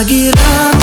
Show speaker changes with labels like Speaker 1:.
Speaker 1: I get up